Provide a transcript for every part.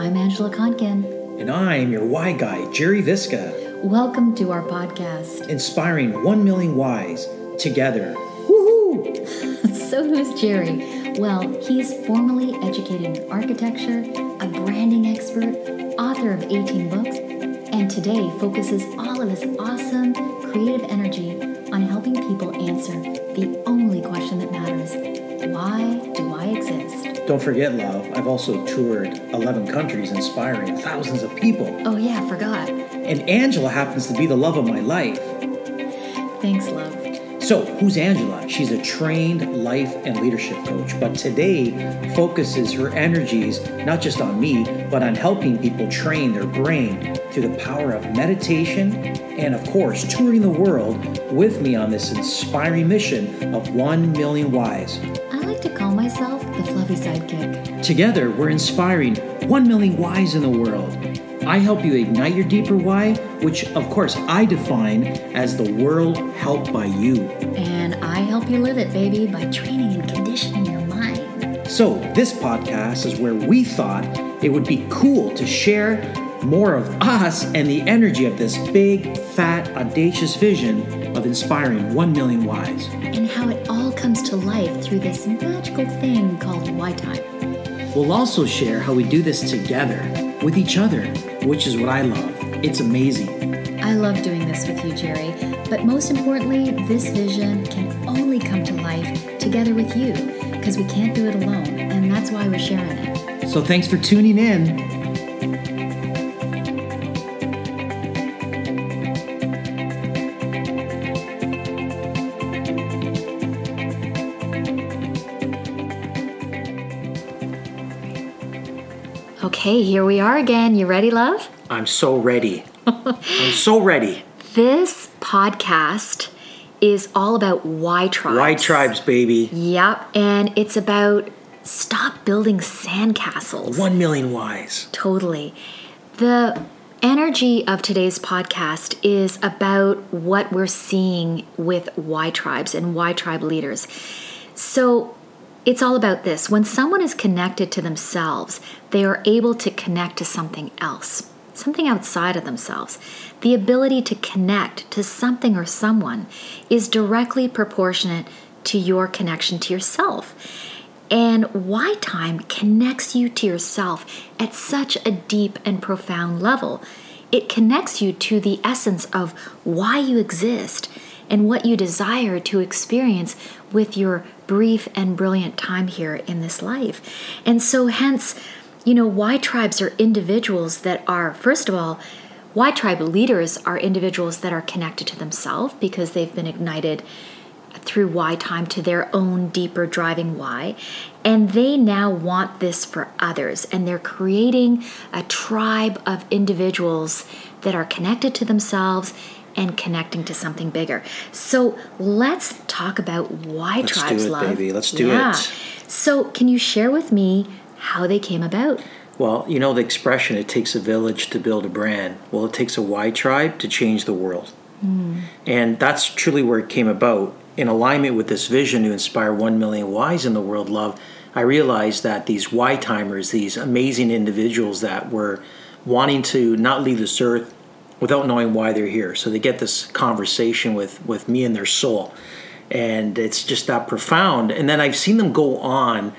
I'm Angela Conkin. And I'm your why guy, Jerry Visca, Welcome to our podcast. inspiring 1 million whys together. Woohoo! So, who's Jerry? Well, he's formally educated in architecture, a branding expert, author of 18 books, and today focuses all of his awesome creative energy on helping people answer the only question that matters Why do I exist? Don't forget, love, I've also toured 11 countries, inspiring thousands of people. Oh, yeah, forgot. And Angela happens to be the love of my life. Thanks, love. So, who's Angela? She's a trained life and leadership coach, but today focuses her energies not just on me, but on helping people train their brain through the power of meditation and, of course, touring the world with me on this inspiring mission of 1 million whys. I like to call myself the fluffy sidekick. Together, we're inspiring 1 million whys in the world. I help you ignite your deeper why, which, of course, I define as the world helped by you. And I help you live it, baby, by training and conditioning your mind. So, this podcast is where we thought it would be cool to share more of us and the energy of this big, fat, audacious vision of inspiring 1 million whys. and how it all comes to life through this magical thing called Y Time. We'll also share how we do this together with each other, which is what I love. It's amazing. I love doing this with you, Jerry, but most importantly, this vision can only come to life together with you because we can't do it alone, and that's why we're sharing it. So, thanks for tuning in. Okay, here we are again. You ready, love? I'm so ready. I'm so ready. This podcast is all about Y tribes. Why tribes, baby? Yep, and it's about stop building sandcastles. 1 million whys. Totally. The energy of today's podcast is about what we're seeing with Y tribes and Y tribe leaders. So it's all about this. When someone is connected to themselves, they are able to connect to something else, something outside of themselves. The ability to connect to something or someone is directly proportionate to your connection to yourself. And why time connects you to yourself at such a deep and profound level. It connects you to the essence of why you exist and what you desire to experience with your brief and brilliant time here in this life. And so, hence, you know, why tribes are individuals that are, first of all, why tribe leaders are individuals that are connected to themselves because they've been ignited through why time to their own deeper driving why. And they now want this for others. And they're creating a tribe of individuals that are connected to themselves and connecting to something bigger. So let's talk about why Let's do tribes it, love. baby. Let's do yeah. it. So can you share with me how they came about? Well, you know the expression, it takes a village to build a brand. Well, it takes a Y tribe to change the world. Hmm. And that's truly where it came about. In alignment with this vision to inspire 1 million Ys in the world, love, I realized that these Y timers, these amazing individuals that were wanting to not leave this earth without knowing why they're here. So they get this conversation with, with me and their soul. And it's just that profound. And then I've seen them go on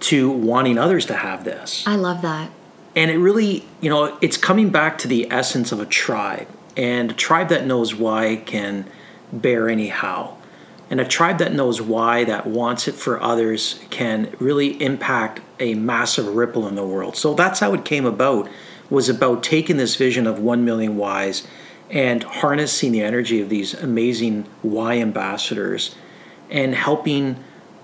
to wanting others to have this I love that. and it really you know it's coming back to the essence of a tribe and a tribe that knows why can bear anyhow. and a tribe that knows why that wants it for others can really impact a massive ripple in the world so that's how it came about was about taking this vision of 1 million whys and harnessing the energy of these amazing y ambassadors and helping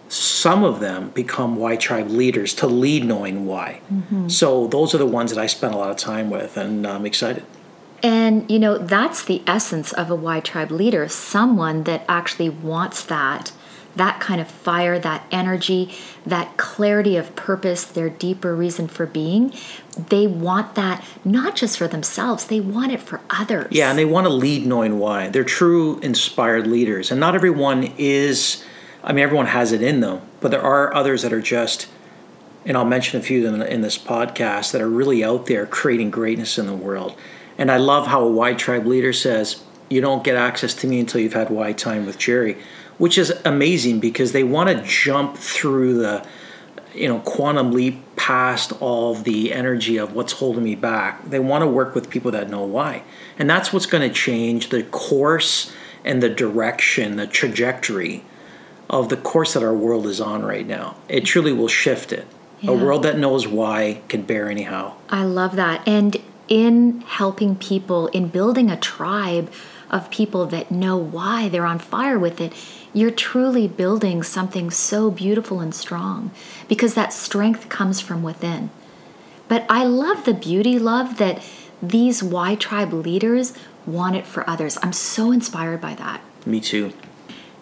some of them become Y tribe leaders to lead knowing why. Mm-hmm. So those are the ones that I spent a lot of time with, and I'm excited. And you know, that's the essence of a Y tribe leader, someone that actually wants that that kind of fire, that energy, that clarity of purpose, their deeper reason for being. They want that not just for themselves, they want it for others. Yeah, and they want to lead knowing why. They're true inspired leaders, and not everyone is. I mean, everyone has it in them, but there are others that are just and I'll mention a few of them in this podcast that are really out there creating greatness in the world. And I love how a Y Tribe leader says, You don't get access to me until you've had Y time with Jerry, which is amazing because they want to jump through the you know quantum leap past all the energy of what's holding me back. They want to work with people that know why. And that's what's going to change the course and the direction the trajectory of the course that our world is on right now. It truly will shift it. Yeah. a world that knows why can bear anyhow. I love that. And in helping people in building a tribe of people that know why they're on fire with it you're truly building something so beautiful and strong because that strength comes from within. But I love the beauty, love that these Y Tribe leaders want it for others. I'm so inspired by that. Me too.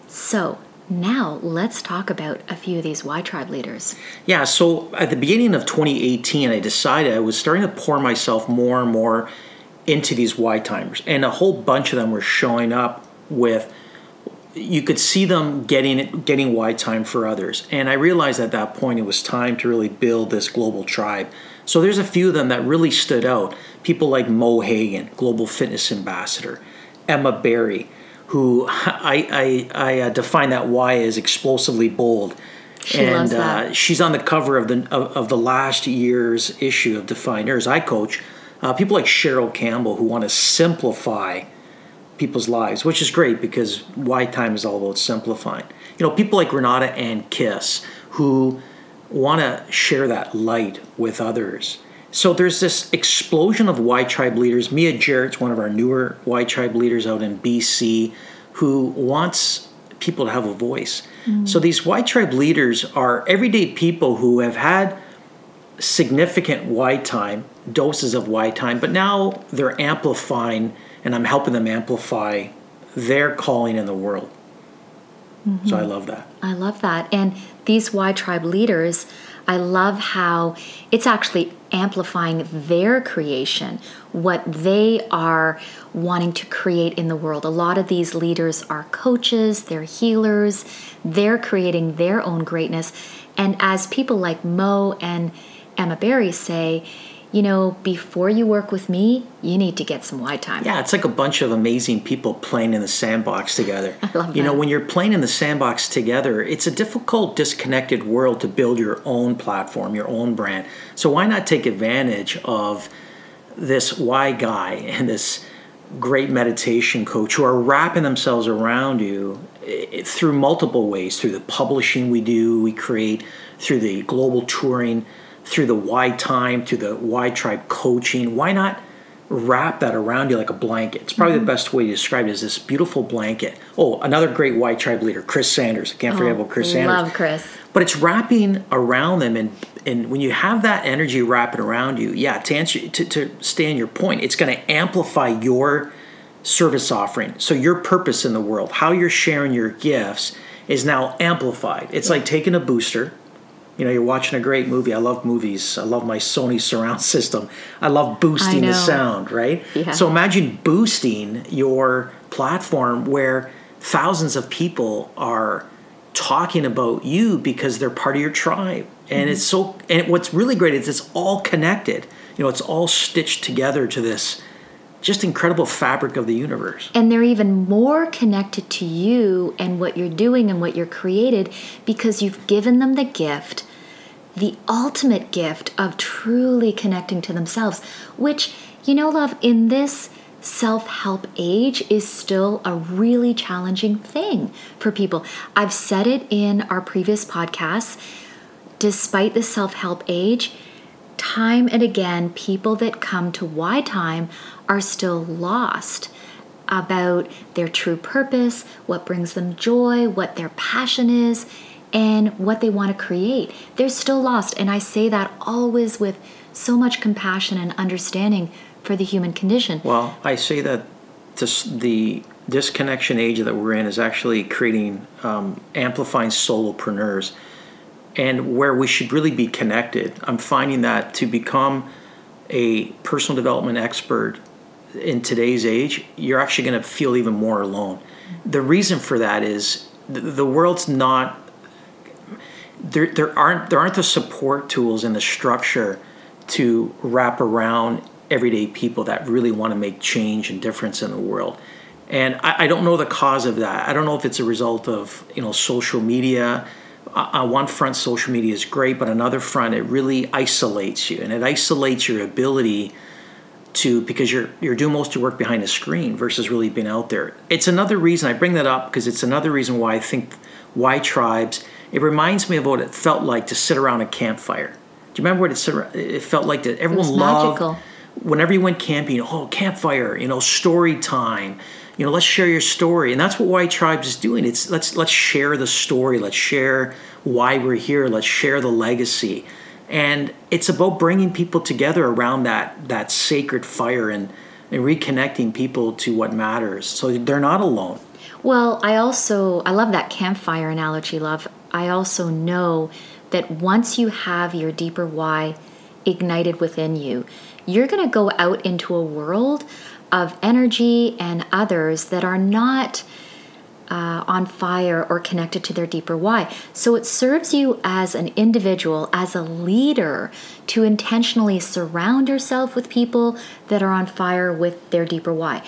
So, now let's talk about a few of these Y Tribe leaders. Yeah, so at the beginning of 2018, I decided I was starting to pour myself more and more into these Y timers, and a whole bunch of them were showing up with you could see them getting it getting Y time for others. And I realized at that point it was time to really build this global tribe. So there's a few of them that really stood out. People like Mo Hagan, global fitness ambassador, Emma Barry, who I I, I uh, define that Y as explosively bold. She and uh, she's on the cover of the of, of, the last year's issue of Define Yours. I coach uh, people like Cheryl Campbell who want to simplify people's lives, which is great because Y time is all about simplifying. You know, people like Renata and Kiss who want to share that light with others. So there's this explosion of Y Tribe leaders. Mia Jarrett's one of our newer Y Tribe leaders out in BC who wants people to have a voice. Mm-hmm. So these Y Tribe leaders are everyday people who have had significant Y time, doses of Y time, but now they're amplifying and I'm helping them amplify their calling in the world. Mm-hmm. So I love that. I love that. And these Y Tribe leaders, I love how it's actually amplifying their creation, what they are wanting to create in the world. A lot of these leaders are coaches, they're healers, they're creating their own greatness. And as people like Mo and Emma Barry say, you know, before you work with me, you need to get some Y time. Yeah, it's like a bunch of amazing people playing in the sandbox together. I love that. You know, when you're playing in the sandbox together, it's a difficult, disconnected world to build your own platform, your own brand. So why not take advantage of this Y guy and this great meditation coach who are wrapping themselves around you eh, through multiple ways, through the publishing we do, we create, through the global touring through the Y time, through the Y tribe coaching. Why not wrap that around you like a blanket? It's probably mm-hmm. the best way to describe it is this beautiful blanket. Oh, another great Y tribe leader, Chris Sanders. I can't forget oh, about Chris Sanders. I love Chris. But it's wrapping around them and and when you have that energy wrapping around you, yeah, to answer to, to stay on your point, it's going to amplify your service offering. So your purpose in the world, how you're sharing your gifts is now amplified. It's yeah. like taking a booster you know, you're watching a great movie. I love movies. I love my Sony surround system. I love boosting I the sound, right? Yeah. So imagine boosting your platform where thousands of people are talking about you because they're part of your tribe. And mm-hmm. it's so and what's really great is it's all connected. You know, it's all stitched together to this just incredible fabric of the universe. And they're even more connected to you and what you're doing and what you're created because you've given them the gift the ultimate gift of truly connecting to themselves, which, you know, love, in this self help age is still a really challenging thing for people. I've said it in our previous podcasts. Despite the self help age, time and again, people that come to Why Time are still lost about their true purpose, what brings them joy, what their passion is and what they want to create. They're still lost. And I say that always with so much compassion and understanding for the human condition. Well, I say that this, the disconnection age that we're in is actually creating, um, amplifying solopreneurs. And where we should really be connected, I'm finding that to become a personal development expert in today's age, you're actually going to feel even more alone. The reason for that is the world's not there there aren't there aren't the support tools and the structure to wrap around everyday people that really want to make change and difference in the world. And I, I don't know the cause of that. I don't know if it's a result of you know social media. Uh, on one front, social media is great, but another front, it really isolates you, and it isolates your ability to because you're you're doing most of your work behind a screen versus really being out there. It's another reason I bring that up because it's another reason why I think why tribes. It reminds me of what it felt like to sit around a campfire. Do you remember what it, it felt like? to everyone loved. Magical. Whenever you went camping, oh campfire, you know, story time. You know, let's share your story, and that's what Why Tribes is doing. It's let's let's share the story. Let's share why we're here. Let's share the legacy and it's about bringing people together around that that sacred fire and, and reconnecting people to what matters so they're not alone well i also i love that campfire analogy love i also know that once you have your deeper why ignited within you you're going to go out into a world of energy and others that are not uh, on fire or connected to their deeper why. So it serves you as an individual, as a leader, to intentionally surround yourself with people that are on fire with their deeper why.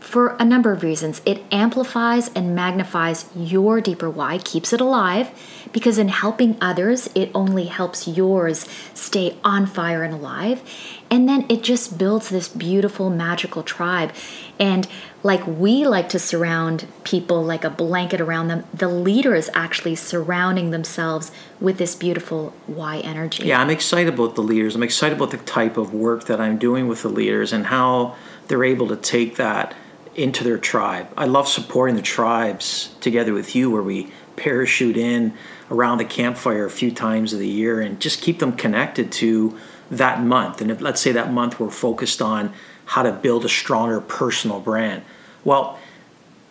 For a number of reasons, it amplifies and magnifies your deeper why, keeps it alive, because in helping others, it only helps yours stay on fire and alive. And then it just builds this beautiful, magical tribe. And like we like to surround people like a blanket around them, the leader is actually surrounding themselves with this beautiful why energy. Yeah, I'm excited about the leaders. I'm excited about the type of work that I'm doing with the leaders and how they're able to take that into their tribe. I love supporting the tribes together with you where we parachute in around the campfire a few times of the year and just keep them connected to that month. And if let's say that month we're focused on how to build a stronger personal brand. Well,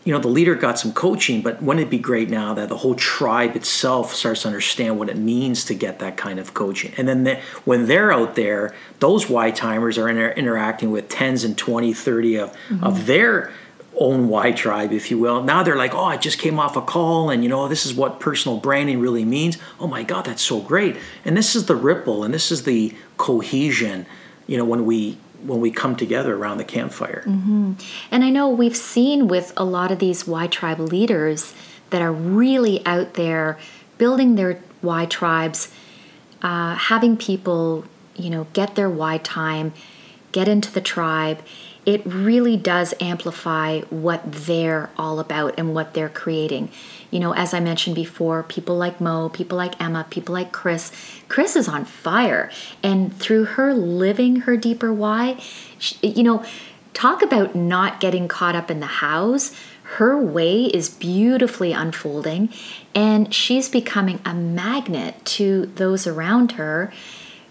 you know, the leader got some coaching, but wouldn't it be great now that the whole tribe itself starts to understand what it means to get that kind of coaching? And then they, when they're out there, those Y timers are inter- interacting with tens and 20, 30 of, mm-hmm. of their own Y tribe, if you will. Now they're like, oh, I just came off a call, and you know, this is what personal branding really means. Oh my God, that's so great. And this is the ripple, and this is the cohesion, you know, when we when we come together around the campfire. Mm-hmm. And I know we've seen with a lot of these Y tribe leaders that are really out there building their Y tribes, uh, having people, you know, get their Y time, get into the tribe, it really does amplify what they're all about and what they're creating. You know, as I mentioned before, people like Mo, people like Emma, people like Chris. Chris is on fire. And through her living her deeper why, she, you know, talk about not getting caught up in the hows. Her way is beautifully unfolding, and she's becoming a magnet to those around her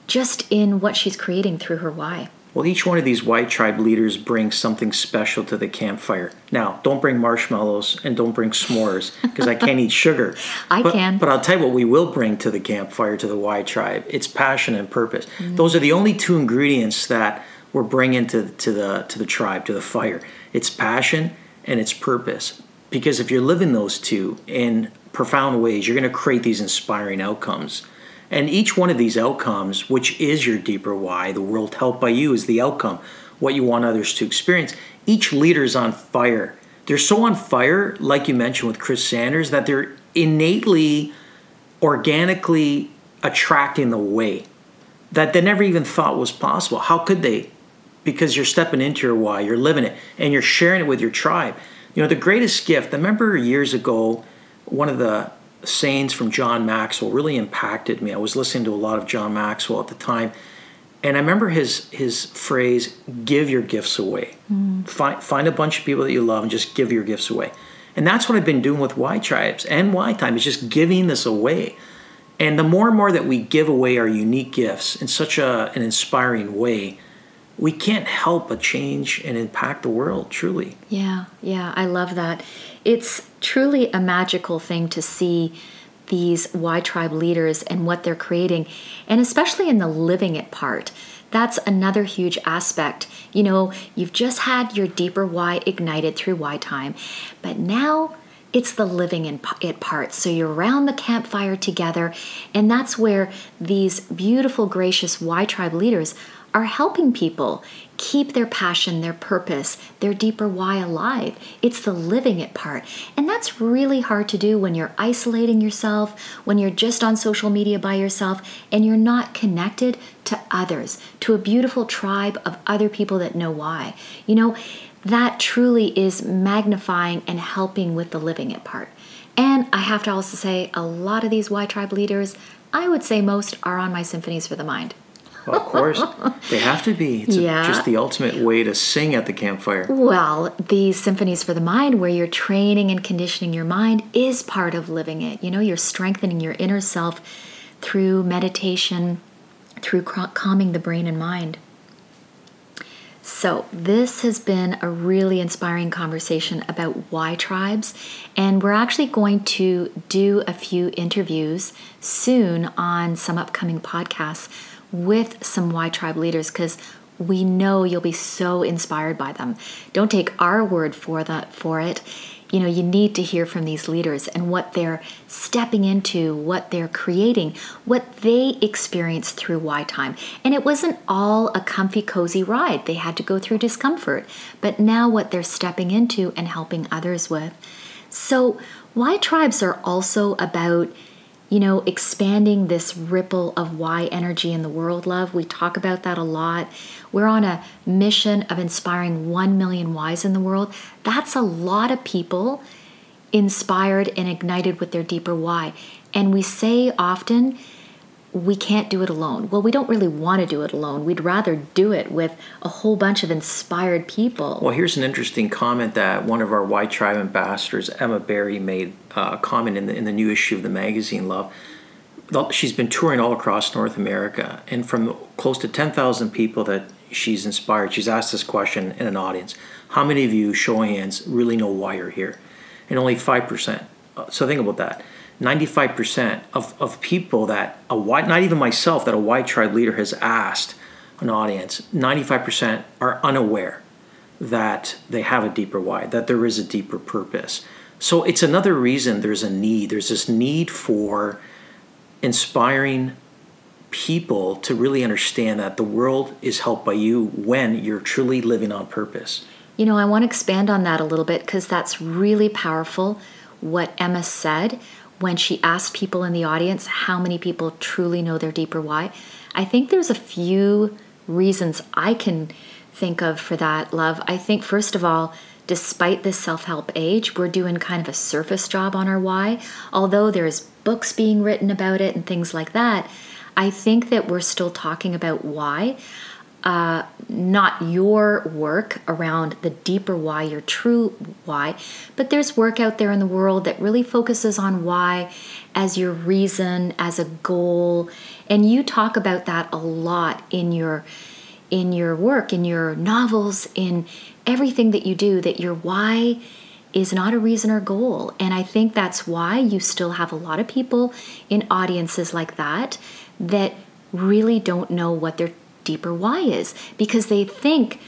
just in what she's creating through her why. Well, each one of these Y tribe leaders brings something special to the campfire. Now, don't bring marshmallows and don't bring s'mores because I can't eat sugar. I but, can. But I'll tell you what we will bring to the campfire to the Y tribe. It's passion and purpose. Mm. Those are the only two ingredients that we're bringing to, to the to the tribe to the fire. It's passion and it's purpose. Because if you're living those two in profound ways, you're going to create these inspiring outcomes. And each one of these outcomes, which is your deeper why, the world helped by you is the outcome, what you want others to experience. Each leader is on fire. They're so on fire, like you mentioned with Chris Sanders, that they're innately, organically attracting the way that they never even thought was possible. How could they? Because you're stepping into your why, you're living it, and you're sharing it with your tribe. You know, the greatest gift, I remember years ago, one of the sayings from John Maxwell really impacted me. I was listening to a lot of John Maxwell at the time, and I remember his his phrase, "Give your gifts away." Mm. Find find a bunch of people that you love and just give your gifts away. And that's what I've been doing with Y Tribes and Y Time is just giving this away. And the more and more that we give away our unique gifts in such a, an inspiring way, we can't help but change and impact the world, truly. Yeah, yeah, I love that. It's truly a magical thing to see these Y tribe leaders and what they're creating, and especially in the living it part. That's another huge aspect. You know, you've just had your deeper why ignited through Y time, but now it's the living in it part. So you're around the campfire together, and that's where these beautiful, gracious Y tribe leaders are helping people keep their passion, their purpose, their deeper why alive. It's the living it part. And that's really hard to do when you're isolating yourself, when you're just on social media by yourself, and you're not connected to others, to a beautiful tribe of other people that know why. You know, that truly is magnifying and helping with the living it part. And I have to also say, a lot of these Y Tribe leaders, I would say most, are on my Symphonies for the Mind. Of course, they have to be. It's yeah. just the ultimate way to sing at the campfire. Well, these symphonies for the mind, where you're training and conditioning your mind, is part of living it. You know, you're strengthening your inner self through meditation, through calming the brain and mind. So, this has been a really inspiring conversation about why tribes, and we're actually going to do a few interviews soon on some upcoming podcasts with some Y tribe leaders because we know you'll be so inspired by them. Don't take our word for that for it. You know you need to hear from these leaders and what they're stepping into what they're creating what they experienced through y time. And it wasn't all a comfy cozy ride. They had to go through discomfort. But now what they're stepping into and helping others with. So y tribes are also about you know, expanding this ripple of why energy in the world, love. We talk about that a lot. We're on a mission of inspiring 1 million whys in the world. That's a lot of people inspired and ignited with their deeper why. And we say often, we can't do it alone. Well, we don't really want to do it alone. We'd rather do it with a whole bunch of inspired people. Well, here's an interesting comment that one of our Y Tribe ambassadors, Emma Barry, made a uh, comment in the, in the new issue of the magazine, Love. She's been touring all across North America, and from close to 10,000 people that she's inspired, she's asked this question in an audience How many of you, show hands, really know why you're here? And only 5%. Uh, so think about that 95% of, of people that a white, not even myself, that a Y tribe leader has asked an audience, 95% are unaware that they have a deeper why, that there is a deeper purpose. So it's another reason there's a need. There's this need for inspiring people to really understand that the world is helped by you when you're truly living on purpose. You know, I want to expand on that a little bit because that's really powerful what Emma said when she asked people in the audience how many people truly know their deeper why. I think there's a few reasons I can think of for that, love. I think, first of all, despite this self help age, we're doing kind of a surface job on our why. Although there's books being written about it and things like that, I think that we're still talking about why uh, not your work around the deeper why, your true why, but there's work out there in the world that really focuses on why as your reason, as a goal, and you talk about that a lot in your in your work, in your novels, in everything that you do. That your why is not a reason or goal, and I think that's why you still have a lot of people in audiences like that that really don't know what they're deeper why is because they think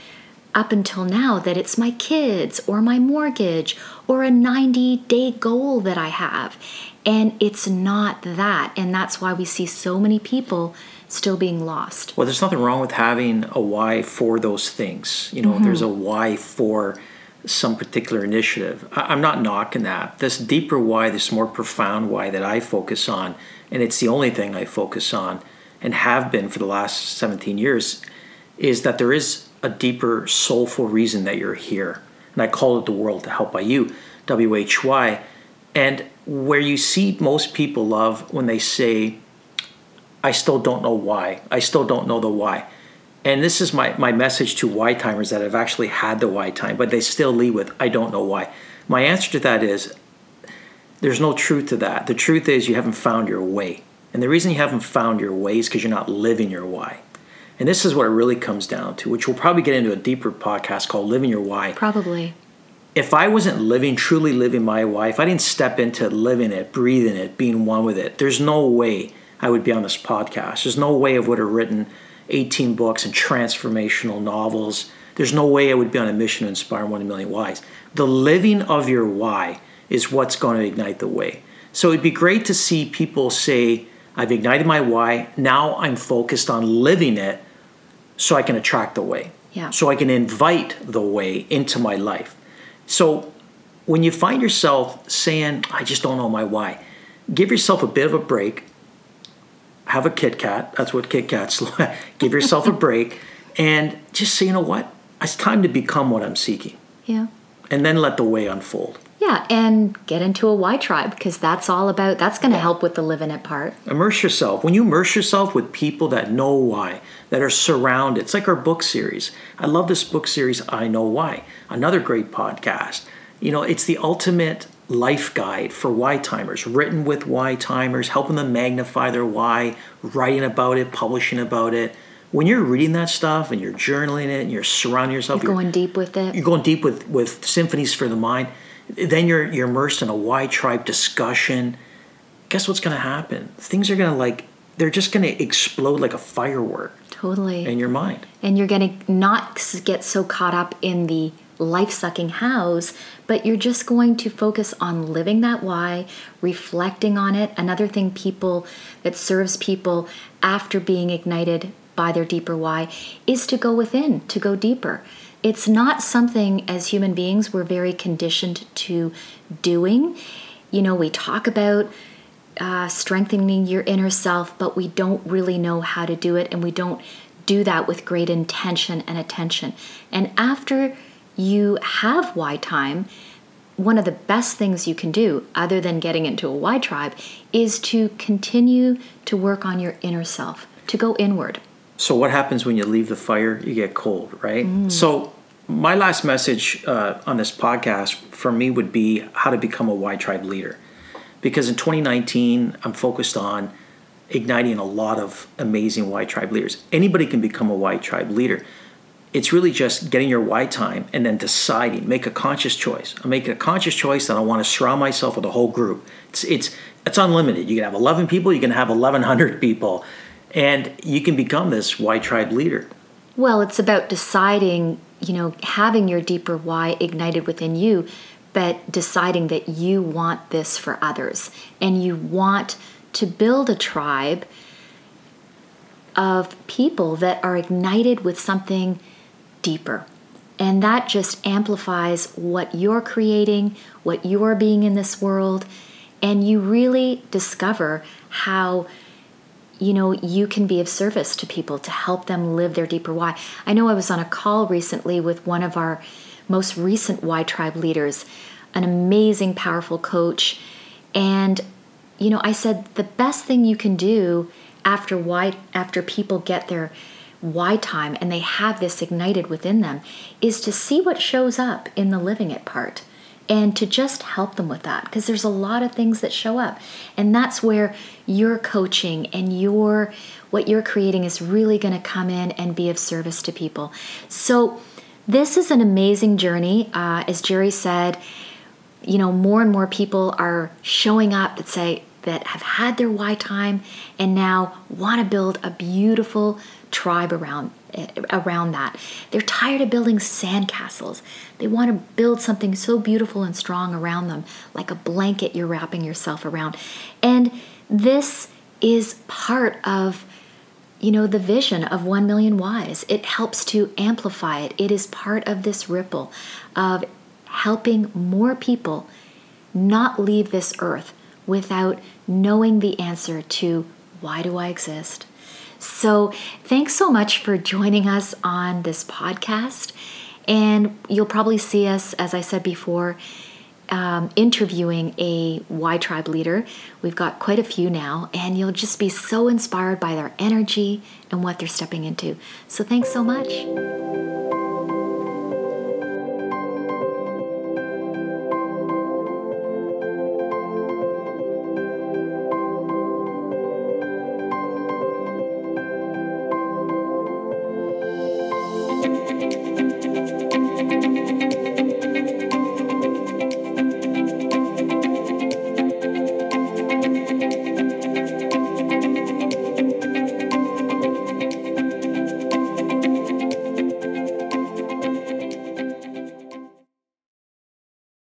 up until now that it's my kids or my mortgage or a 90 day goal that I have. And it's not that. And that's why we see so many people still being lost. Well, there's nothing wrong with having a why for those things. You know, mm-hmm. there's a why for some particular initiative. I'm not knocking that. This deeper why, this more profound why that I focus on, and it's the only thing I focus on, and have been for the last 17 years is that there is a deeper soulful reason that you're here. And I call it the world to help by you, WHY. And where you see most people love when they say, I still don't know why. I still don't know the why. And this is my, my message to why timers that have actually had the why time, but they still lead with, I don't know why. My answer to that is, there's no truth to that. The truth is, you haven't found your way. And the reason you haven't found your way is because you're not living your why. And this is what it really comes down to, which we'll probably get into a deeper podcast called Living Your Why. Probably. If I wasn't living, truly living my why, if I didn't step into living it, breathing it, being one with it, there's no way I would be on this podcast. There's no way I would have written 18 books and transformational novels. There's no way I would be on a mission to inspire 1 million whys. The living of your why is what's going to ignite the way. So it'd be great to see people say, I've ignited my why. Now I'm focused on living it so I can attract the way. Yeah. So I can invite the way into my life. So when you find yourself saying, I just don't know my why, give yourself a bit of a break. Have a Kit Kat. That's what Kit Kats like. give yourself a break and just say, you know what? It's time to become what I'm seeking. Yeah. And then let the way unfold. Yeah, and get into a Y tribe because that's all about that's going to help with the living it part. Immerse yourself. When you immerse yourself with people that know why, that are surrounded, it's like our book series. I love this book series, I Know Why. Another great podcast. You know, it's the ultimate life guide for Y timers, written with Y timers, helping them magnify their why, writing about it, publishing about it. When you're reading that stuff and you're journaling it and you're surrounding yourself, You're going deep with it. you're going deep with with symphonies for the mind then you're you're immersed in a a Y tribe discussion guess what's going to happen things are going to like they're just going to explode like a firework Totally. in your mind and you're going to not get so caught up in the life sucking hows, but you're just going to focus on living that why, reflecting on it. Another thing people that serves people after being ignited by their deeper why is to go within, to go deeper. It's not something as human beings we're very conditioned to doing. You know, we talk about uh, strengthening your inner self, but we don't really know how to do it, and we don't do that with great intention and attention. And after you have Y time, one of the best things you can do, other than getting into a Y tribe, is to continue to work on your inner self, to go inward. So what happens when you leave the fire? You get cold right? So my last message uh, on this podcast for me would be how to become a y tribe leader. Because in 2019 i'm focused on igniting a lot of amazing y tribe leaders. Anybody can become a y tribe leader. It's really just getting your why time and then deciding. Make a conscious choice. I'm making a conscious choice that i want to surround myself with a whole group. It's it's it's unlimited. You can have 11 people you can have 1100 people and you can become this why tribe leader. Well, it's about deciding, you know, having your deeper why ignited within you, but deciding that you want this for others. And you want to build a tribe of people that are ignited with something deeper. And that just amplifies what you're creating, what you're being in this world, and you really discover how you know you can be of service to people to help them live their deeper why. I know i was on a call recently with one of our most recent Why tribe leaders an amazing powerful coach. And you know i said the best thing you can do after why after people get their why time and they have this ignited within them is to see what shows up in the living it part and to just help them with that because there's a lot of things that show up. And that's where your coaching and your what you're creating is really going to come in and be of service to people. So this is an amazing journey. Uh, as jerry said you know more and more people are showing up that say that have had their why time and now want to build a beautiful tribe around eh, around that they're tired of building sandcastles they want to build something so beautiful and strong around them like a blanket you're wrapping yourself around and this is part of you know the vision of 1 million wise. it helps to amplify it it is part of this ripple of helping more people not leave this earth without knowing the answer to why do I exist? So, thanks so much for joining us on this podcast. And you'll probably see us, as I said before, um, interviewing a Y Tribe leader. We've got quite a few now, and you'll just be so inspired by their energy and what they're stepping into. So, thanks so much.